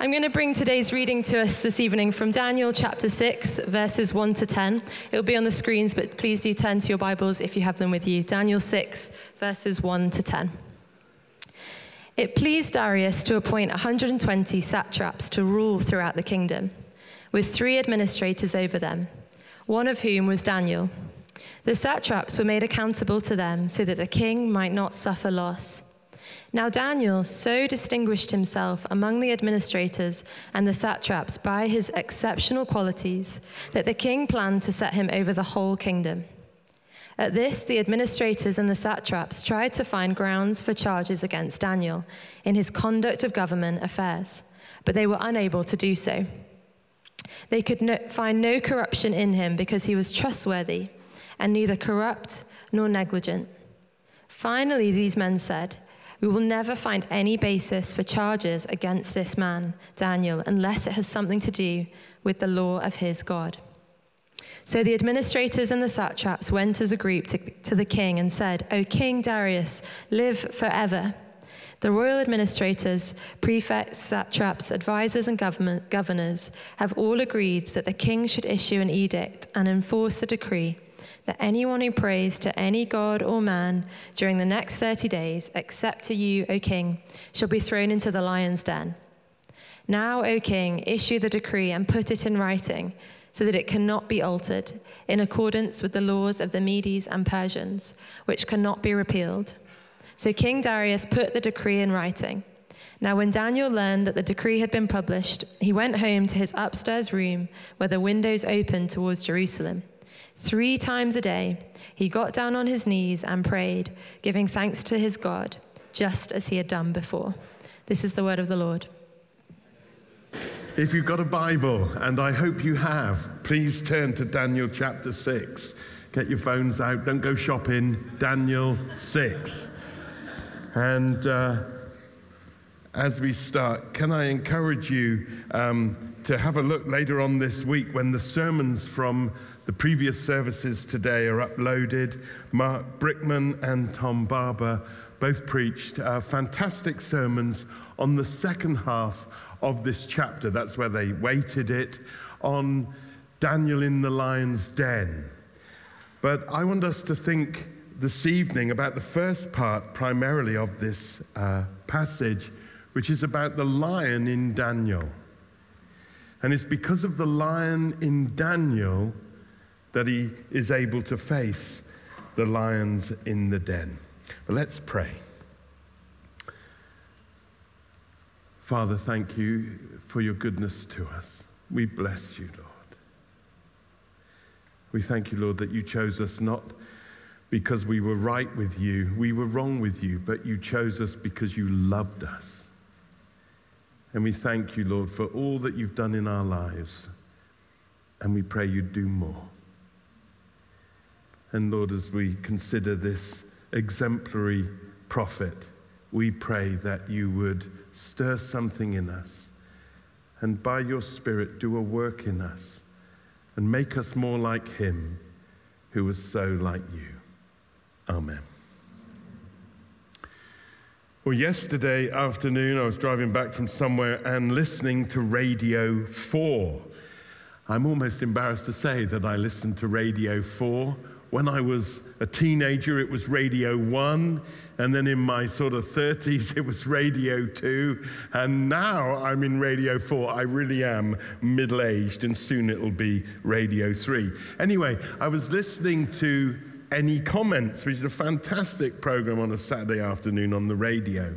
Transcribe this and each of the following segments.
I'm going to bring today's reading to us this evening from Daniel chapter 6, verses 1 to 10. It'll be on the screens, but please do turn to your Bibles if you have them with you. Daniel 6, verses 1 to 10. It pleased Darius to appoint 120 satraps to rule throughout the kingdom, with three administrators over them, one of whom was Daniel. The satraps were made accountable to them so that the king might not suffer loss. Now Daniel so distinguished himself among the administrators and the satraps by his exceptional qualities that the king planned to set him over the whole kingdom. At this, the administrators and the satraps tried to find grounds for charges against Daniel in his conduct of government affairs, but they were unable to do so. They could no, find no corruption in him because he was trustworthy and neither corrupt nor negligent. Finally, these men said, we will never find any basis for charges against this man, Daniel, unless it has something to do with the law of his God. So the administrators and the satraps went as a group to, to the king and said, O King Darius, live forever. The royal administrators, prefects, satraps, advisors, and governors have all agreed that the king should issue an edict and enforce the decree that anyone who prays to any god or man during the next 30 days, except to you, O king, shall be thrown into the lion's den. Now, O king, issue the decree and put it in writing so that it cannot be altered, in accordance with the laws of the Medes and Persians, which cannot be repealed. So King Darius put the decree in writing. Now, when Daniel learned that the decree had been published, he went home to his upstairs room where the windows opened towards Jerusalem. Three times a day, he got down on his knees and prayed, giving thanks to his God, just as he had done before. This is the word of the Lord. If you've got a Bible, and I hope you have, please turn to Daniel chapter 6. Get your phones out, don't go shopping. Daniel 6. And uh, as we start, can I encourage you um, to have a look later on this week when the sermons from the previous services today are uploaded. Mark Brickman and Tom Barber both preached uh, fantastic sermons on the second half of this chapter. That's where they weighted it on Daniel in the lion's den. But I want us to think this evening about the first part primarily of this uh, passage, which is about the lion in Daniel. And it's because of the lion in Daniel that he is able to face the lions in the den. But let's pray. Father, thank you for your goodness to us. We bless you, Lord. We thank you, Lord, that you chose us not because we were right with you, we were wrong with you, but you chose us because you loved us. And we thank you, Lord, for all that you've done in our lives. And we pray you do more. And Lord, as we consider this exemplary prophet, we pray that you would stir something in us and by your Spirit do a work in us and make us more like him who was so like you. Amen. Well, yesterday afternoon, I was driving back from somewhere and listening to Radio 4. I'm almost embarrassed to say that I listened to Radio 4 when I was a teenager, it was Radio 1. And then in my sort of 30s, it was Radio 2. And now I'm in Radio 4. I really am middle aged, and soon it'll be Radio 3. Anyway, I was listening to Any Comments, which is a fantastic program on a Saturday afternoon on the radio.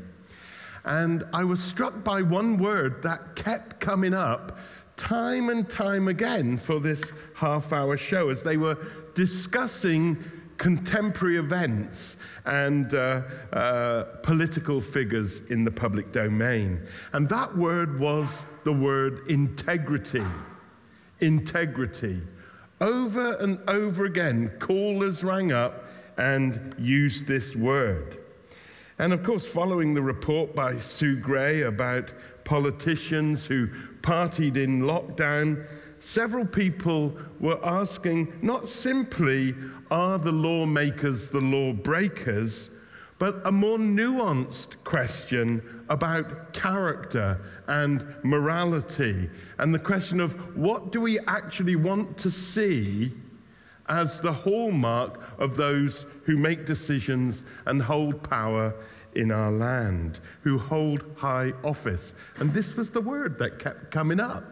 And I was struck by one word that kept coming up time and time again for this half hour show as they were discussing contemporary events and uh, uh, political figures in the public domain. And that word was the word integrity. Integrity. Over and over again, callers rang up and used this word. And of course, following the report by Sue Gray about politicians who partied in lockdown, several people were asking not simply, are the lawmakers the lawbreakers, but a more nuanced question about character and morality and the question of what do we actually want to see as the hallmark of those who make decisions and hold power in our land, who hold high office. And this was the word that kept coming up.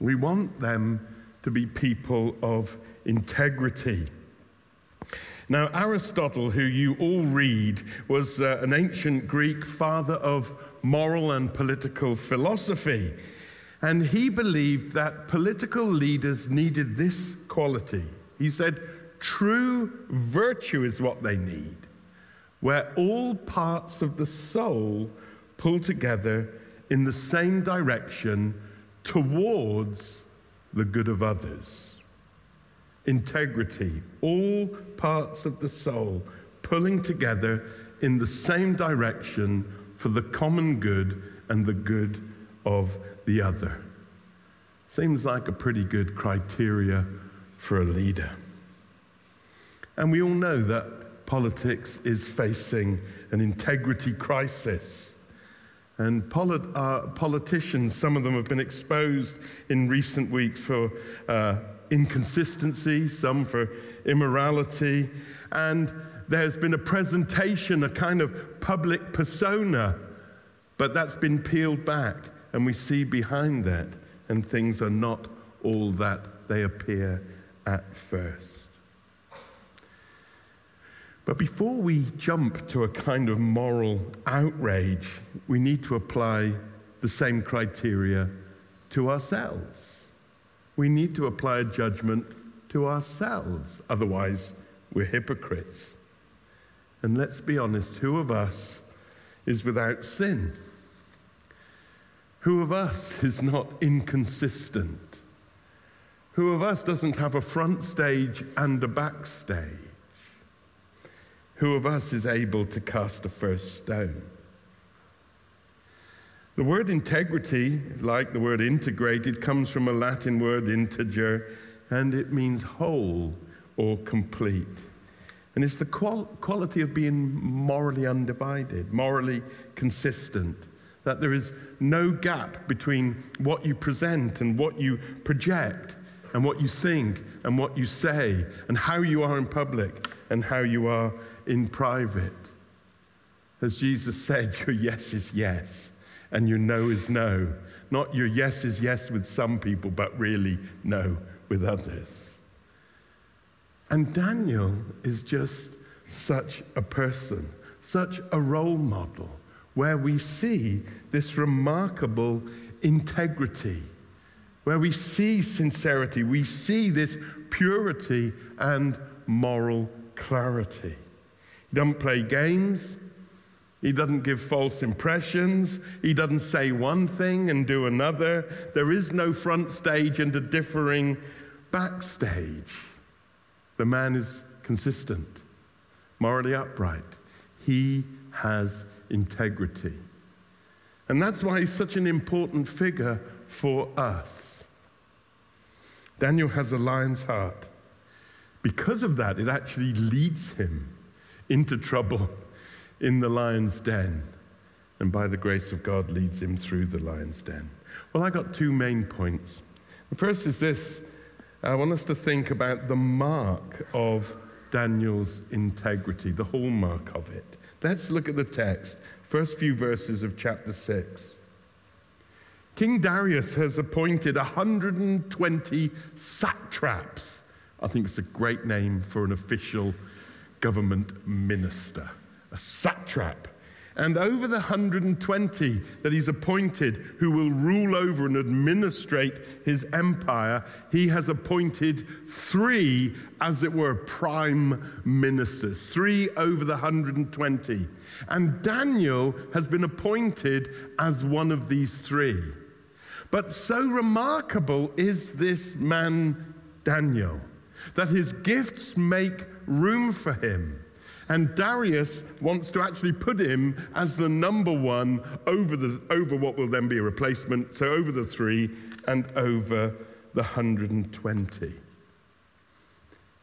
We want them to be people of integrity. Now, Aristotle, who you all read, was uh, an ancient Greek father of moral and political philosophy. And he believed that political leaders needed this quality. He said, True virtue is what they need, where all parts of the soul pull together in the same direction towards the good of others. Integrity, all parts of the soul pulling together in the same direction for the common good and the good of the other. Seems like a pretty good criteria for a leader. And we all know that politics is facing an integrity crisis. And polit- uh, politicians, some of them have been exposed in recent weeks for uh, inconsistency, some for immorality. And there's been a presentation, a kind of public persona, but that's been peeled back. And we see behind that, and things are not all that they appear at first. But before we jump to a kind of moral outrage, we need to apply the same criteria to ourselves. We need to apply a judgment to ourselves, otherwise, we're hypocrites. And let's be honest who of us is without sin? Who of us is not inconsistent? Who of us doesn't have a front stage and a backstage? Who of us is able to cast the first stone? The word integrity, like the word integrated, comes from a Latin word integer, and it means whole or complete. And it's the qual- quality of being morally undivided, morally consistent, that there is no gap between what you present and what you project, and what you think and what you say, and how you are in public and how you are in private. As Jesus said, your yes is yes and your no is no. Not your yes is yes with some people, but really no with others. And Daniel is just such a person, such a role model, where we see this remarkable integrity, where we see sincerity, we see this purity and moral clarity. He doesn't play games. He doesn't give false impressions. He doesn't say one thing and do another. There is no front stage and a differing backstage. The man is consistent, morally upright. He has integrity. And that's why he's such an important figure for us. Daniel has a lion's heart. Because of that, it actually leads him into trouble in the lion's den. And by the grace of God, leads him through the lion's den. Well, I got two main points. The first is this I want us to think about the mark of Daniel's integrity, the hallmark of it. Let's look at the text, first few verses of chapter 6. King Darius has appointed 120 satraps. I think it's a great name for an official government minister, a satrap. And over the 120 that he's appointed who will rule over and administrate his empire, he has appointed three, as it were, prime ministers, three over the 120. And Daniel has been appointed as one of these three. But so remarkable is this man, Daniel, that his gifts make room for him. And Darius wants to actually put him as the number one over, the, over what will then be a replacement, so over the three and over the 120.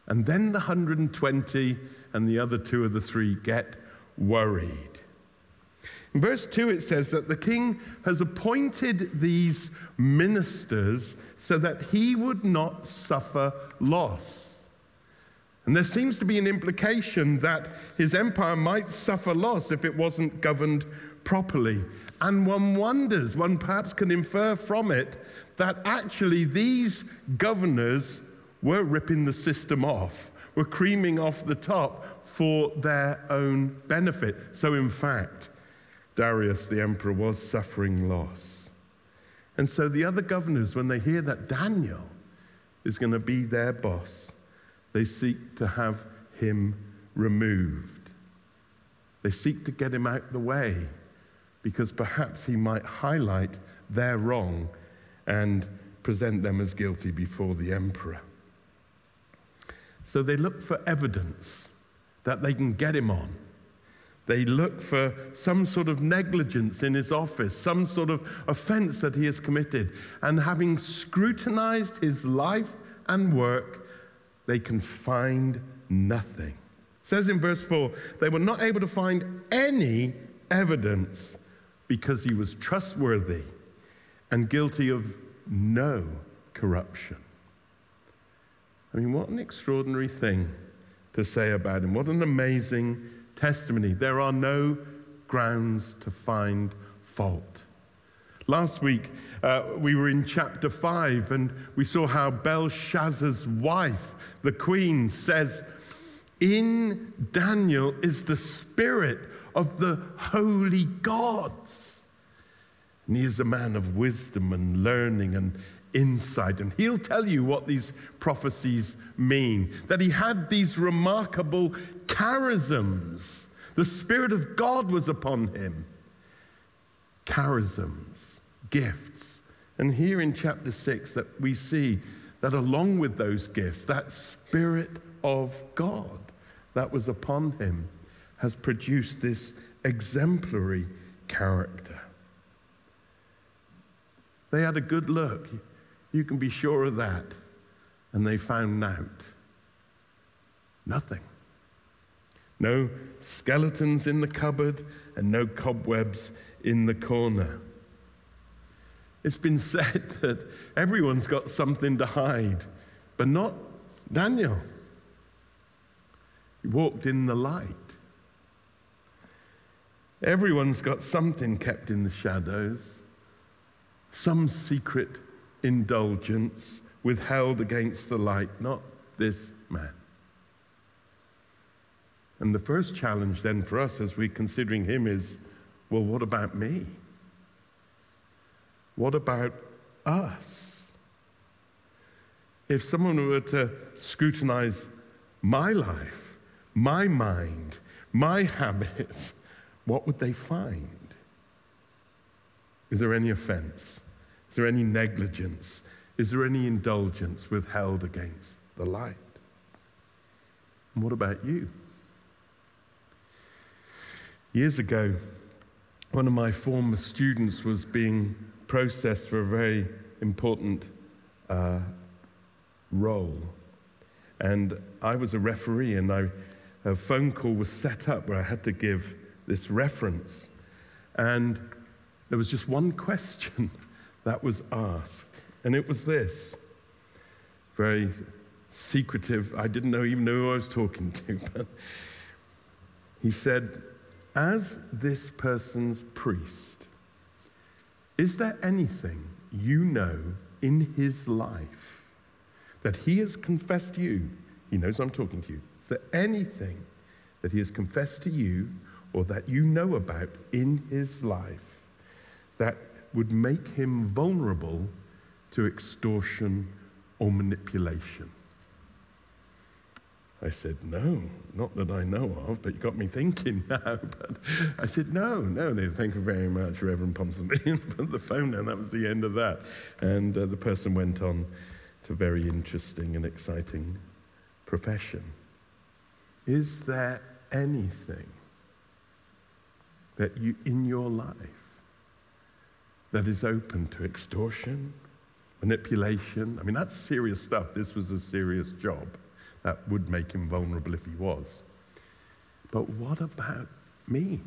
And then the 120 and the other two of the three get worried. In verse 2, it says that the king has appointed these ministers so that he would not suffer loss. And there seems to be an implication that his empire might suffer loss if it wasn't governed properly. And one wonders, one perhaps can infer from it, that actually these governors were ripping the system off, were creaming off the top for their own benefit. So, in fact, Darius the emperor was suffering loss. And so the other governors, when they hear that Daniel is going to be their boss, they seek to have him removed. They seek to get him out the way because perhaps he might highlight their wrong and present them as guilty before the emperor. So they look for evidence that they can get him on. They look for some sort of negligence in his office, some sort of offense that he has committed. And having scrutinized his life and work, they can find nothing. It says in verse 4 they were not able to find any evidence because he was trustworthy and guilty of no corruption. I mean, what an extraordinary thing to say about him. What an amazing testimony. There are no grounds to find fault. Last week, uh, we were in chapter 5 and we saw how Belshazzar's wife, the queen, says, In Daniel is the spirit of the holy gods. And he is a man of wisdom and learning and insight. And he'll tell you what these prophecies mean that he had these remarkable charisms. The Spirit of God was upon him. Charisms, gifts. And here in chapter 6, that we see that along with those gifts, that Spirit of God that was upon him has produced this exemplary character. They had a good look. You can be sure of that. And they found out nothing. No skeletons in the cupboard and no cobwebs in the corner. It's been said that everyone's got something to hide, but not Daniel. He walked in the light. Everyone's got something kept in the shadows, some secret indulgence withheld against the light, not this man. And the first challenge then for us as we're considering him is well, what about me? What about us? If someone were to scrutinize my life, my mind, my habits, what would they find? Is there any offense? Is there any negligence? Is there any indulgence withheld against the light? And what about you? Years ago, one of my former students was being processed for a very important uh, role. And I was a referee, and I, a phone call was set up where I had to give this reference. And there was just one question that was asked. And it was this very secretive. I didn't know, even know who I was talking to, but he said, As this person's priest, is there anything you know in his life that he has confessed to you? He knows I'm talking to you. Is there anything that he has confessed to you or that you know about in his life that would make him vulnerable to extortion or manipulation? I said, No, not that I know of, but you got me thinking now. But I said, No, no. They thank you very much, Reverend Ponsonby. put the phone down. That was the end of that. And uh, the person went on to very interesting and exciting profession. Is there anything that you, in your life, that is open to extortion, manipulation. I mean, that's serious stuff. This was a serious job that would make him vulnerable if he was. But what about me?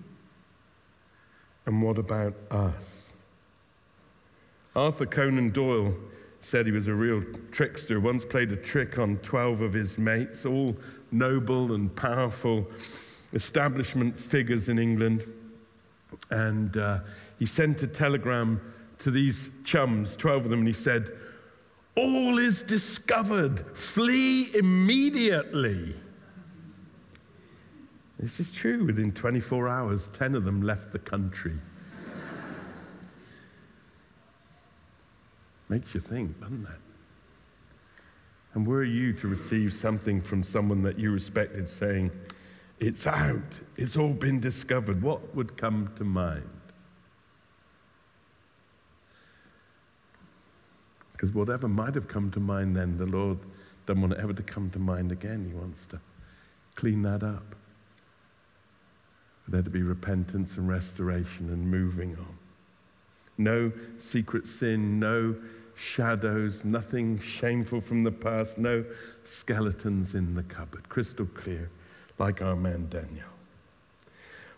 And what about us? Arthur Conan Doyle said he was a real trickster, once played a trick on 12 of his mates, all noble and powerful establishment figures in England. And uh, he sent a telegram to these chums, 12 of them, and he said, All is discovered, flee immediately. This is true. Within 24 hours, 10 of them left the country. Makes you think, doesn't it? And were you to receive something from someone that you respected saying, It's out, it's all been discovered, what would come to mind? Because whatever might have come to mind then, the Lord doesn't want it ever to come to mind again. He wants to clean that up. For there to be repentance and restoration and moving on. No secret sin, no shadows, nothing shameful from the past, no skeletons in the cupboard. Crystal clear, like our man Daniel.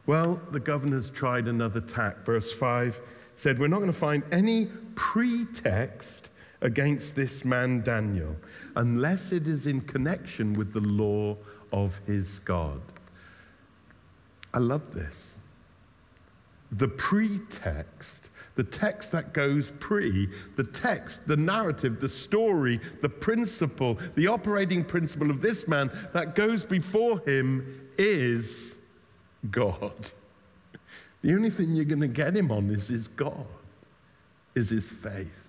Well, the governors tried another tack. Verse 5 said, We're not going to find any pretext against this man Daniel unless it is in connection with the law of his God. I love this. The pretext the text that goes pre, the text, the narrative, the story, the principle, the operating principle of this man that goes before him is God. The only thing you're going to get him on is his God, is his faith.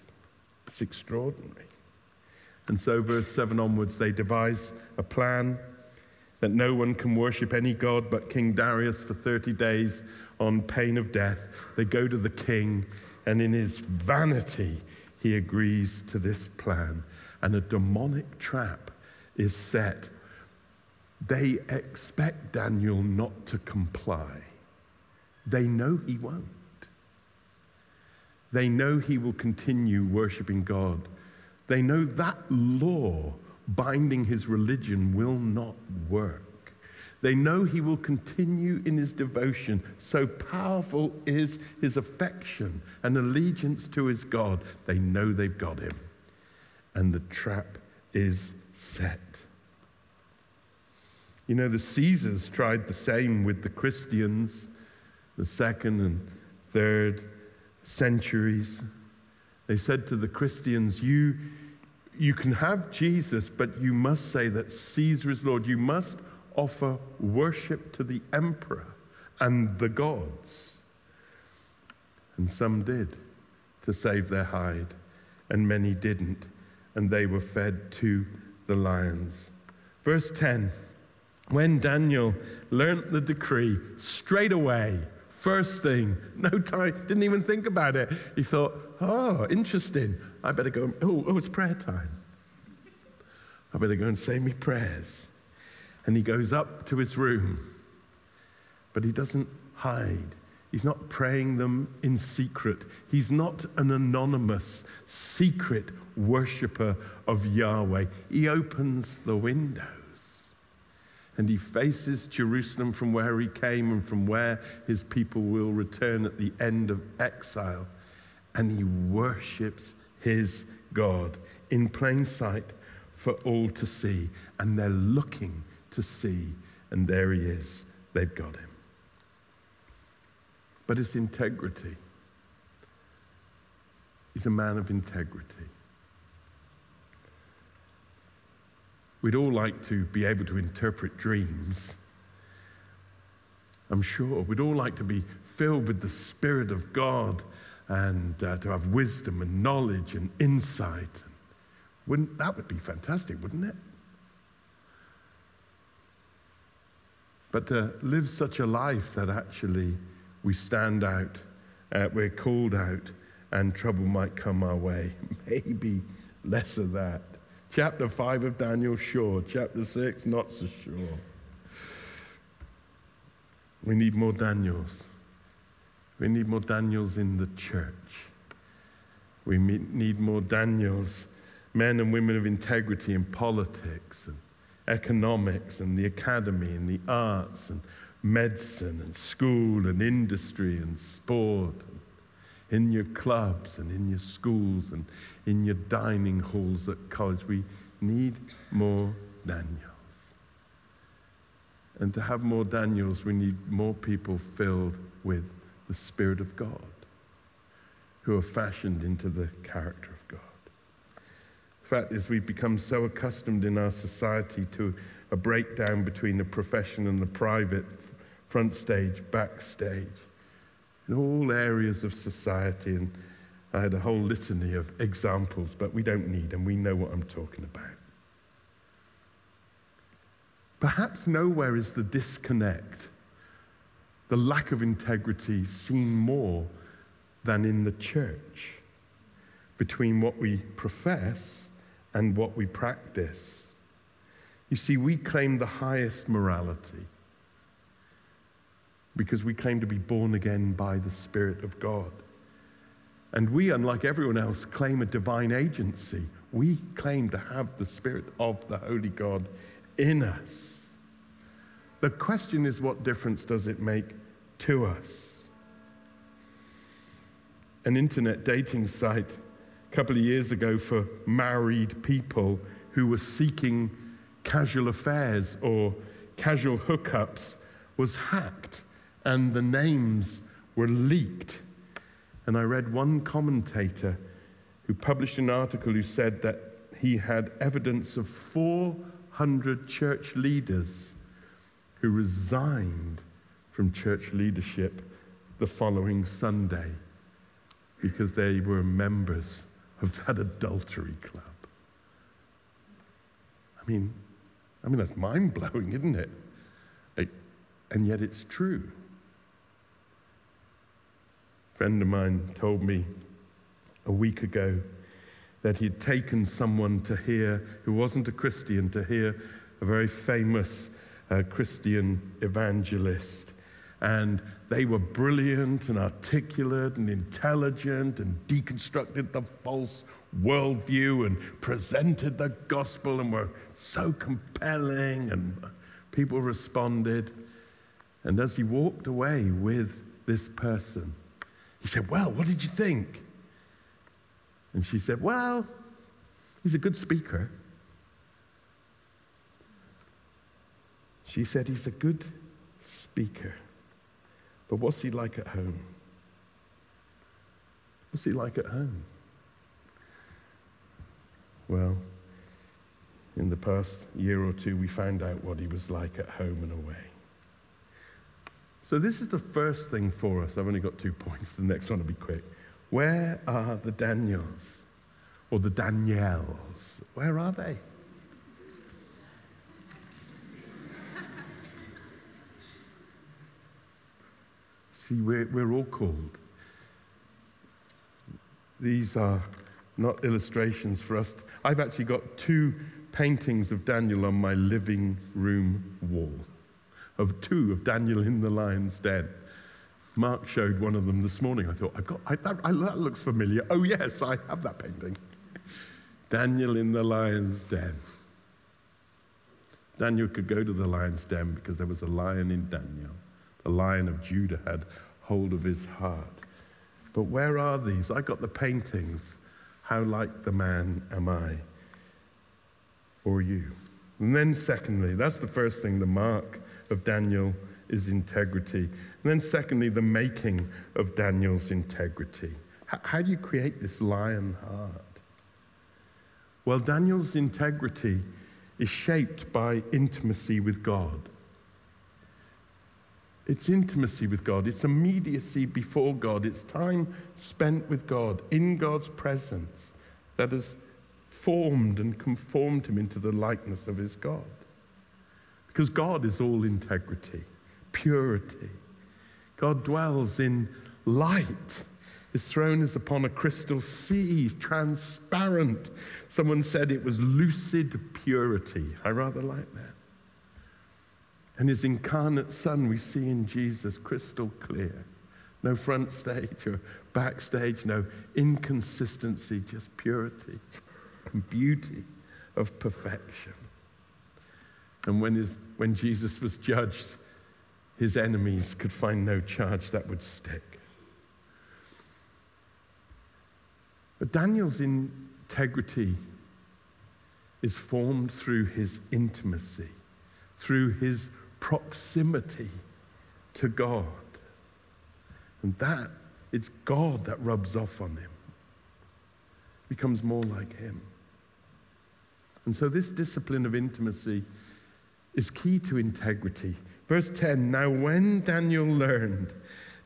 It's extraordinary. And so, verse 7 onwards, they devise a plan that no one can worship any God but King Darius for 30 days on pain of death. They go to the king, and in his vanity, he agrees to this plan. And a demonic trap is set. They expect Daniel not to comply. They know he won't. They know he will continue worshiping God. They know that law binding his religion will not work. They know he will continue in his devotion. So powerful is his affection and allegiance to his God. They know they've got him. And the trap is set. You know, the Caesars tried the same with the Christians, the second and third centuries. They said to the Christians, You, you can have Jesus, but you must say that Caesar is Lord. You must offer worship to the emperor and the gods. And some did to save their hide, and many didn't, and they were fed to the lions. Verse 10 When Daniel learnt the decree, straight away, first thing, no time, didn't even think about it. He thought, oh, interesting. I better go. Oh, oh, it's prayer time. I better go and say me prayers and he goes up to his room, but he doesn't hide. He's not praying them in secret. He's not an anonymous, secret worshiper of Yahweh. He opens the windows and he faces Jerusalem from where he came and from where his people will return at the end of exile. And he worships his God in plain sight for all to see. And they're looking to see, and there he is. They've got him. But his integrity. He's a man of integrity. We'd all like to be able to interpret dreams. I'm sure. We'd all like to be filled with the Spirit of God and uh, to have wisdom and knowledge and insight. Wouldn't, that would be fantastic, wouldn't it? but to live such a life that actually we stand out, uh, we're called out, and trouble might come our way. Maybe less of that. Chapter 5 of Daniel, sure. Chapter 6, not so sure. We need more Daniels. We need more Daniels in the church. We need more Daniels, men and women of integrity in politics and economics and the academy and the arts and medicine and school and industry and sport, and in your clubs and in your schools and in your dining halls at college. We need more Daniels. And to have more Daniels, we need more people filled with the Spirit of God, who are fashioned into the character of God. The fact is, we've become so accustomed in our society to a breakdown between the profession and the private, front stage, backstage, in all areas of society. And I had a whole litany of examples, but we don't need them. We know what I'm talking about. Perhaps nowhere is the disconnect, the lack of integrity seen more than in the church between what we profess and what we practice. You see, we claim the highest morality because we claim to be born again by the Spirit of God. And we, unlike everyone else, claim a divine agency. We claim to have the Spirit of the Holy God in us. The question is, what difference does it make to us? An internet dating site a couple of years ago for married people who were seeking casual affairs or casual hookups was hacked and the names were leaked. And I read one commentator who published an article who said that he had evidence of 400 church leaders who resigned from church leadership the following Sunday because they were members of that adultery club. I mean, I mean that's mind blowing, isn't it? and yet it's true. A friend of mine told me a week ago that he'd taken someone to hear who wasn't a Christian to hear a very famous uh, Christian evangelist. And they were brilliant and articulate and intelligent and deconstructed the false worldview and presented the gospel and were so compelling. And people responded. And as he walked away with this person, he said, Well, what did you think? And she said, Well, he's a good speaker. She said, He's a good speaker. But what's he like at home? What's he like at home? Well, in the past year or two, we found out what he was like at home and away. So, this is the first thing for us. I've only got two points. The next one will be quick. Where are the Daniels or the Daniels? Where are they? See, we're, we're all called. These are not illustrations for us. I've actually got two paintings of Daniel on my living room wall, of two of Daniel in the lion's den. Mark showed one of them this morning. I thought, I've got, I, that, I, that looks familiar. Oh, yes, I have that painting. Daniel in the lion's den. Daniel could go to the lion's den because there was a lion in Daniel. The lion of Judah had hold of his heart. But where are these? I got the paintings. How like the man am I? Or you? And then, secondly, that's the first thing the mark of Daniel is integrity. And then, secondly, the making of Daniel's integrity. How do you create this lion heart? Well, Daniel's integrity is shaped by intimacy with God. It's intimacy with God, it's immediacy before God, it's time spent with God, in God's presence, that has formed and conformed him into the likeness of his God. Because God is all integrity, purity. God dwells in light. His throne is upon a crystal sea, transparent. Someone said it was lucid purity. I rather like that. And his incarnate Son we see in Jesus crystal clear. No front stage or backstage, no inconsistency, just purity and beauty of perfection. And when, his, when Jesus was judged, his enemies could find no charge that would stick. But Daniel's integrity is formed through his intimacy, through his proximity to God. And that, it's God that rubs off on him, becomes more like him. And so, this discipline of intimacy is key to integrity. Verse 10 Now, when Daniel learned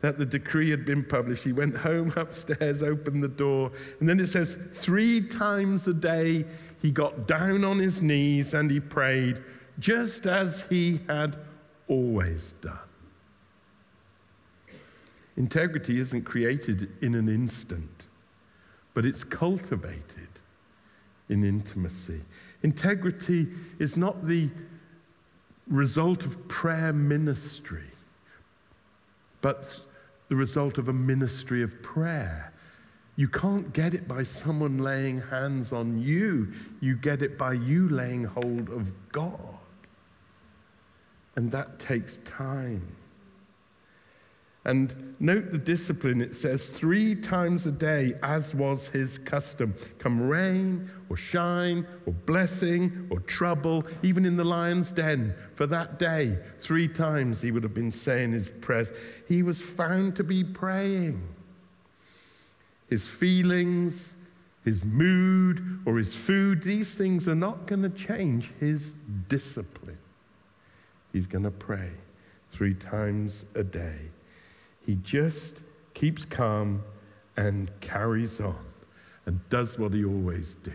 that the decree had been published, he went home upstairs, opened the door, and then it says, three times a day he got down on his knees and he prayed, just as he had always done. Integrity isn't created in an instant, but it's cultivated in intimacy. Integrity is not the result of prayer ministry, but the result of a ministry of prayer. You can't get it by someone laying hands on you. You get it by you laying hold of God. And that takes time. And note the discipline. It says three times a day, as was his custom. Come rain or shine or blessing or trouble, even in the lion's den. For that day, three times he would have been saying his prayers. He was found to be praying. His feelings, his mood, or his food, these things are not going to change his discipline. He's going to pray three times a day. He just keeps calm and carries on and does what he always did.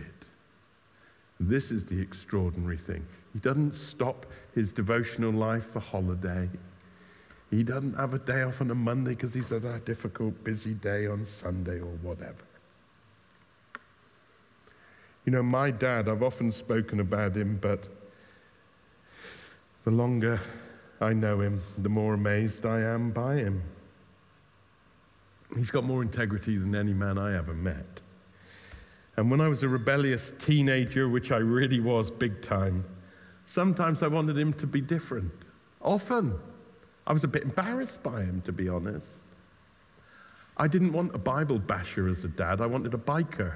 This is the extraordinary thing. He doesn't stop his devotional life for holiday. He doesn't have a day off on a Monday because he's had a difficult, busy day on Sunday or whatever. You know, my dad, I've often spoken about him, but the longer I know him, the more amazed I am by him. He's got more integrity than any man I ever met. And when I was a rebellious teenager, which I really was big time, sometimes I wanted him to be different. Often. I was a bit embarrassed by him, to be honest. I didn't want a Bible basher as a dad, I wanted a biker.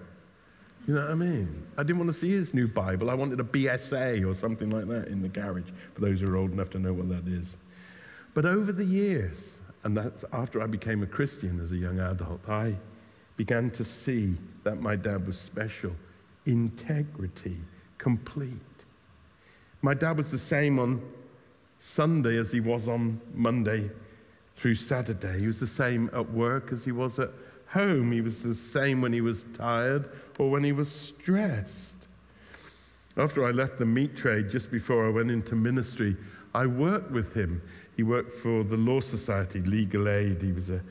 You know what I mean? I didn't want to see his new Bible. I wanted a BSA or something like that in the garage, for those who are old enough to know what that is. But over the years, and that's after I became a Christian as a young adult, I began to see that my dad was special. Integrity, complete. My dad was the same on Sunday as he was on Monday through Saturday. He was the same at work as he was at home. He was the same when he was tired or when he was stressed. After I left the meat trade, just before I went into ministry, I worked with him he worked for the Law Society, Legal Aid. He was a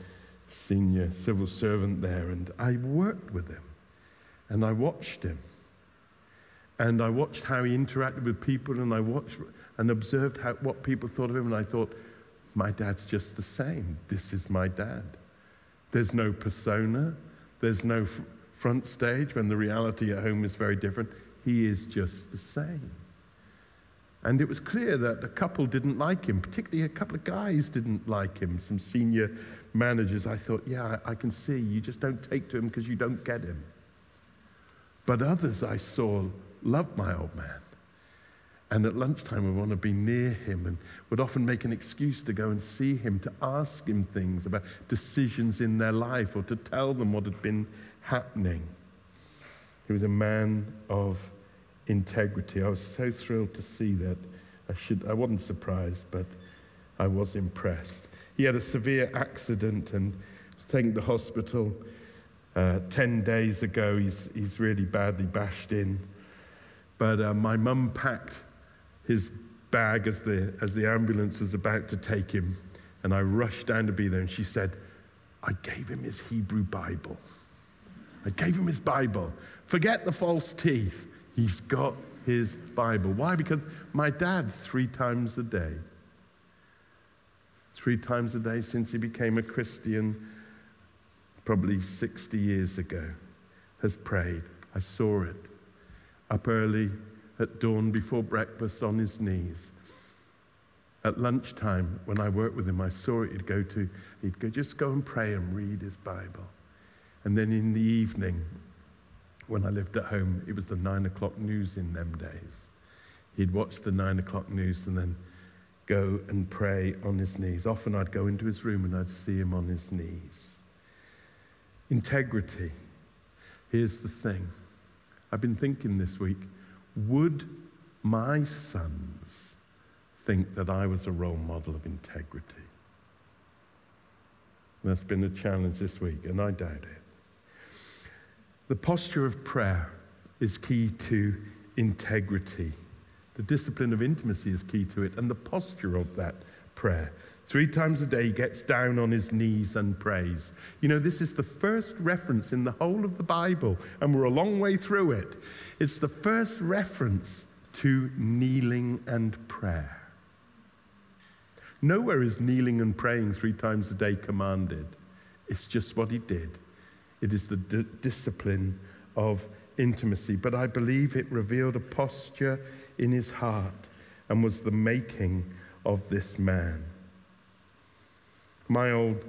senior civil servant there. And I worked with him and I watched him. And I watched how he interacted with people and I watched and observed how, what people thought of him. And I thought, my dad's just the same. This is my dad. There's no persona, there's no f- front stage when the reality at home is very different. He is just the same. And it was clear that a couple didn't like him, particularly a couple of guys didn't like him, some senior managers. I thought, yeah, I can see you just don't take to him because you don't get him. But others I saw loved my old man. And at lunchtime, would want to be near him and would often make an excuse to go and see him, to ask him things about decisions in their life or to tell them what had been happening. He was a man of integrity. I was so thrilled to see that. I, should, I wasn't surprised, but I was impressed. He had a severe accident and was taken to hospital uh, 10 days ago. He's, he's really badly bashed in. But uh, my mum packed his bag as the, as the ambulance was about to take him, and I rushed down to be there, and she said, I gave him his Hebrew Bible. I gave him his Bible. Forget the false teeth. He's got his Bible. Why? Because my dad, three times a day, three times a day since he became a Christian, probably 60 years ago, has prayed. I saw it up early at dawn before breakfast on his knees. at lunchtime when I worked with him, I saw it. He'd go to, he'd go, just go and pray and read his Bible. And then in the evening, when I lived at home, it was the nine o'clock news in them days. He'd watch the nine o'clock news and then go and pray on his knees. Often I'd go into his room and I'd see him on his knees. Integrity. Here's the thing I've been thinking this week would my sons think that I was a role model of integrity? That's been a challenge this week, and I doubt it. The posture of prayer is key to integrity. The discipline of intimacy is key to it, and the posture of that prayer. Three times a day, he gets down on his knees and prays. You know, this is the first reference in the whole of the Bible, and we're a long way through it. It's the first reference to kneeling and prayer. Nowhere is kneeling and praying three times a day commanded. It's just what he did. It is the d- discipline of intimacy. But I believe it revealed a posture in his heart and was the making of this man. My old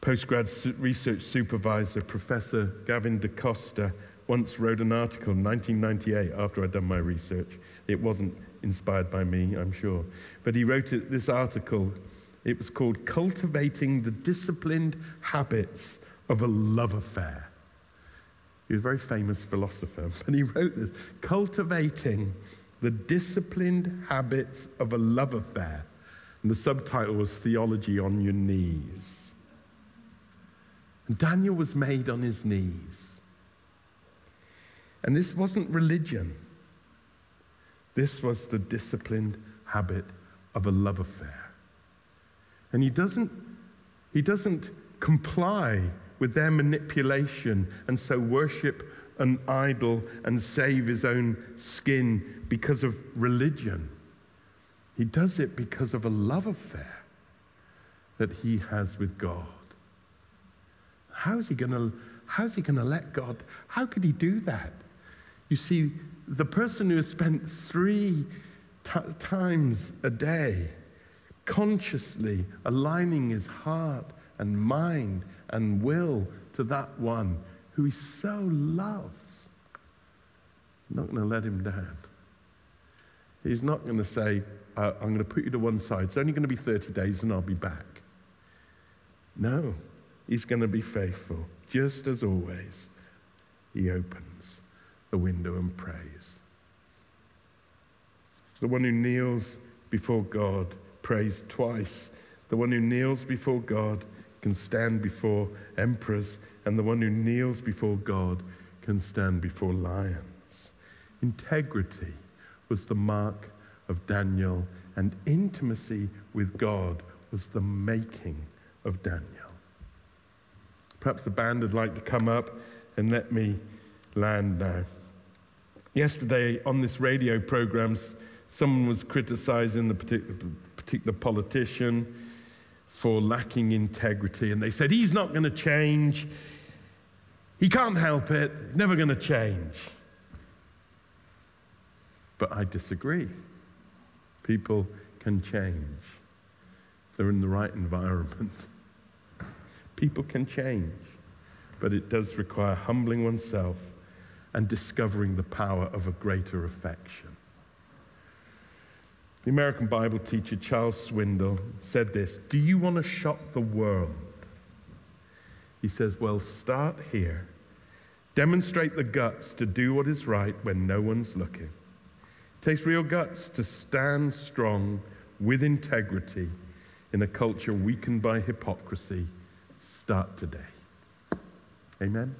postgrad research supervisor, Professor Gavin D'Costa, once wrote an article in 1998 after I'd done my research. It wasn't inspired by me, I'm sure. But he wrote this article. It was called Cultivating the Disciplined Habits of a Love Affair. He was a very famous philosopher, but he wrote this Cultivating the Disciplined Habits of a Love Affair. And the subtitle was Theology on Your Knees. And Daniel was made on his knees. And this wasn't religion, this was the disciplined habit of a love affair. And he doesn't, he doesn't comply with their manipulation and so worship an idol and save his own skin because of religion. He does it because of a love affair that he has with God. How is he going to how is he going to let God? How could he do that? You see, the person who has spent three t- times a day consciously aligning his heart and mind and will to that one who he so loves, I'm not going to let him down. He's not going to say, uh, I'm going to put you to one side. It's only going to be 30 days and I'll be back. No, he's going to be faithful, just as always. He opens the window and prays. The one who kneels before God prays twice. The one who kneels before God can stand before emperors, and the one who kneels before God can stand before lions. Integrity was the mark of Daniel, and intimacy with God was the making of Daniel. Perhaps the band would like to come up and let me land now. Yesterday on this radio program, someone was criticizing the particular, particular politician for lacking integrity, and they said, He's not going to change. He can't help it, never going to change. But I disagree. People can change if they're in the right environment. People can change, but it does require humbling oneself and discovering the power of a greater affection. The American Bible teacher Charles Swindoll said this Do you want to shock the world? He says, Well, start here. Demonstrate the guts to do what is right when no one's looking. It takes real guts to stand strong with integrity in a culture weakened by hypocrisy. Start today. Amen.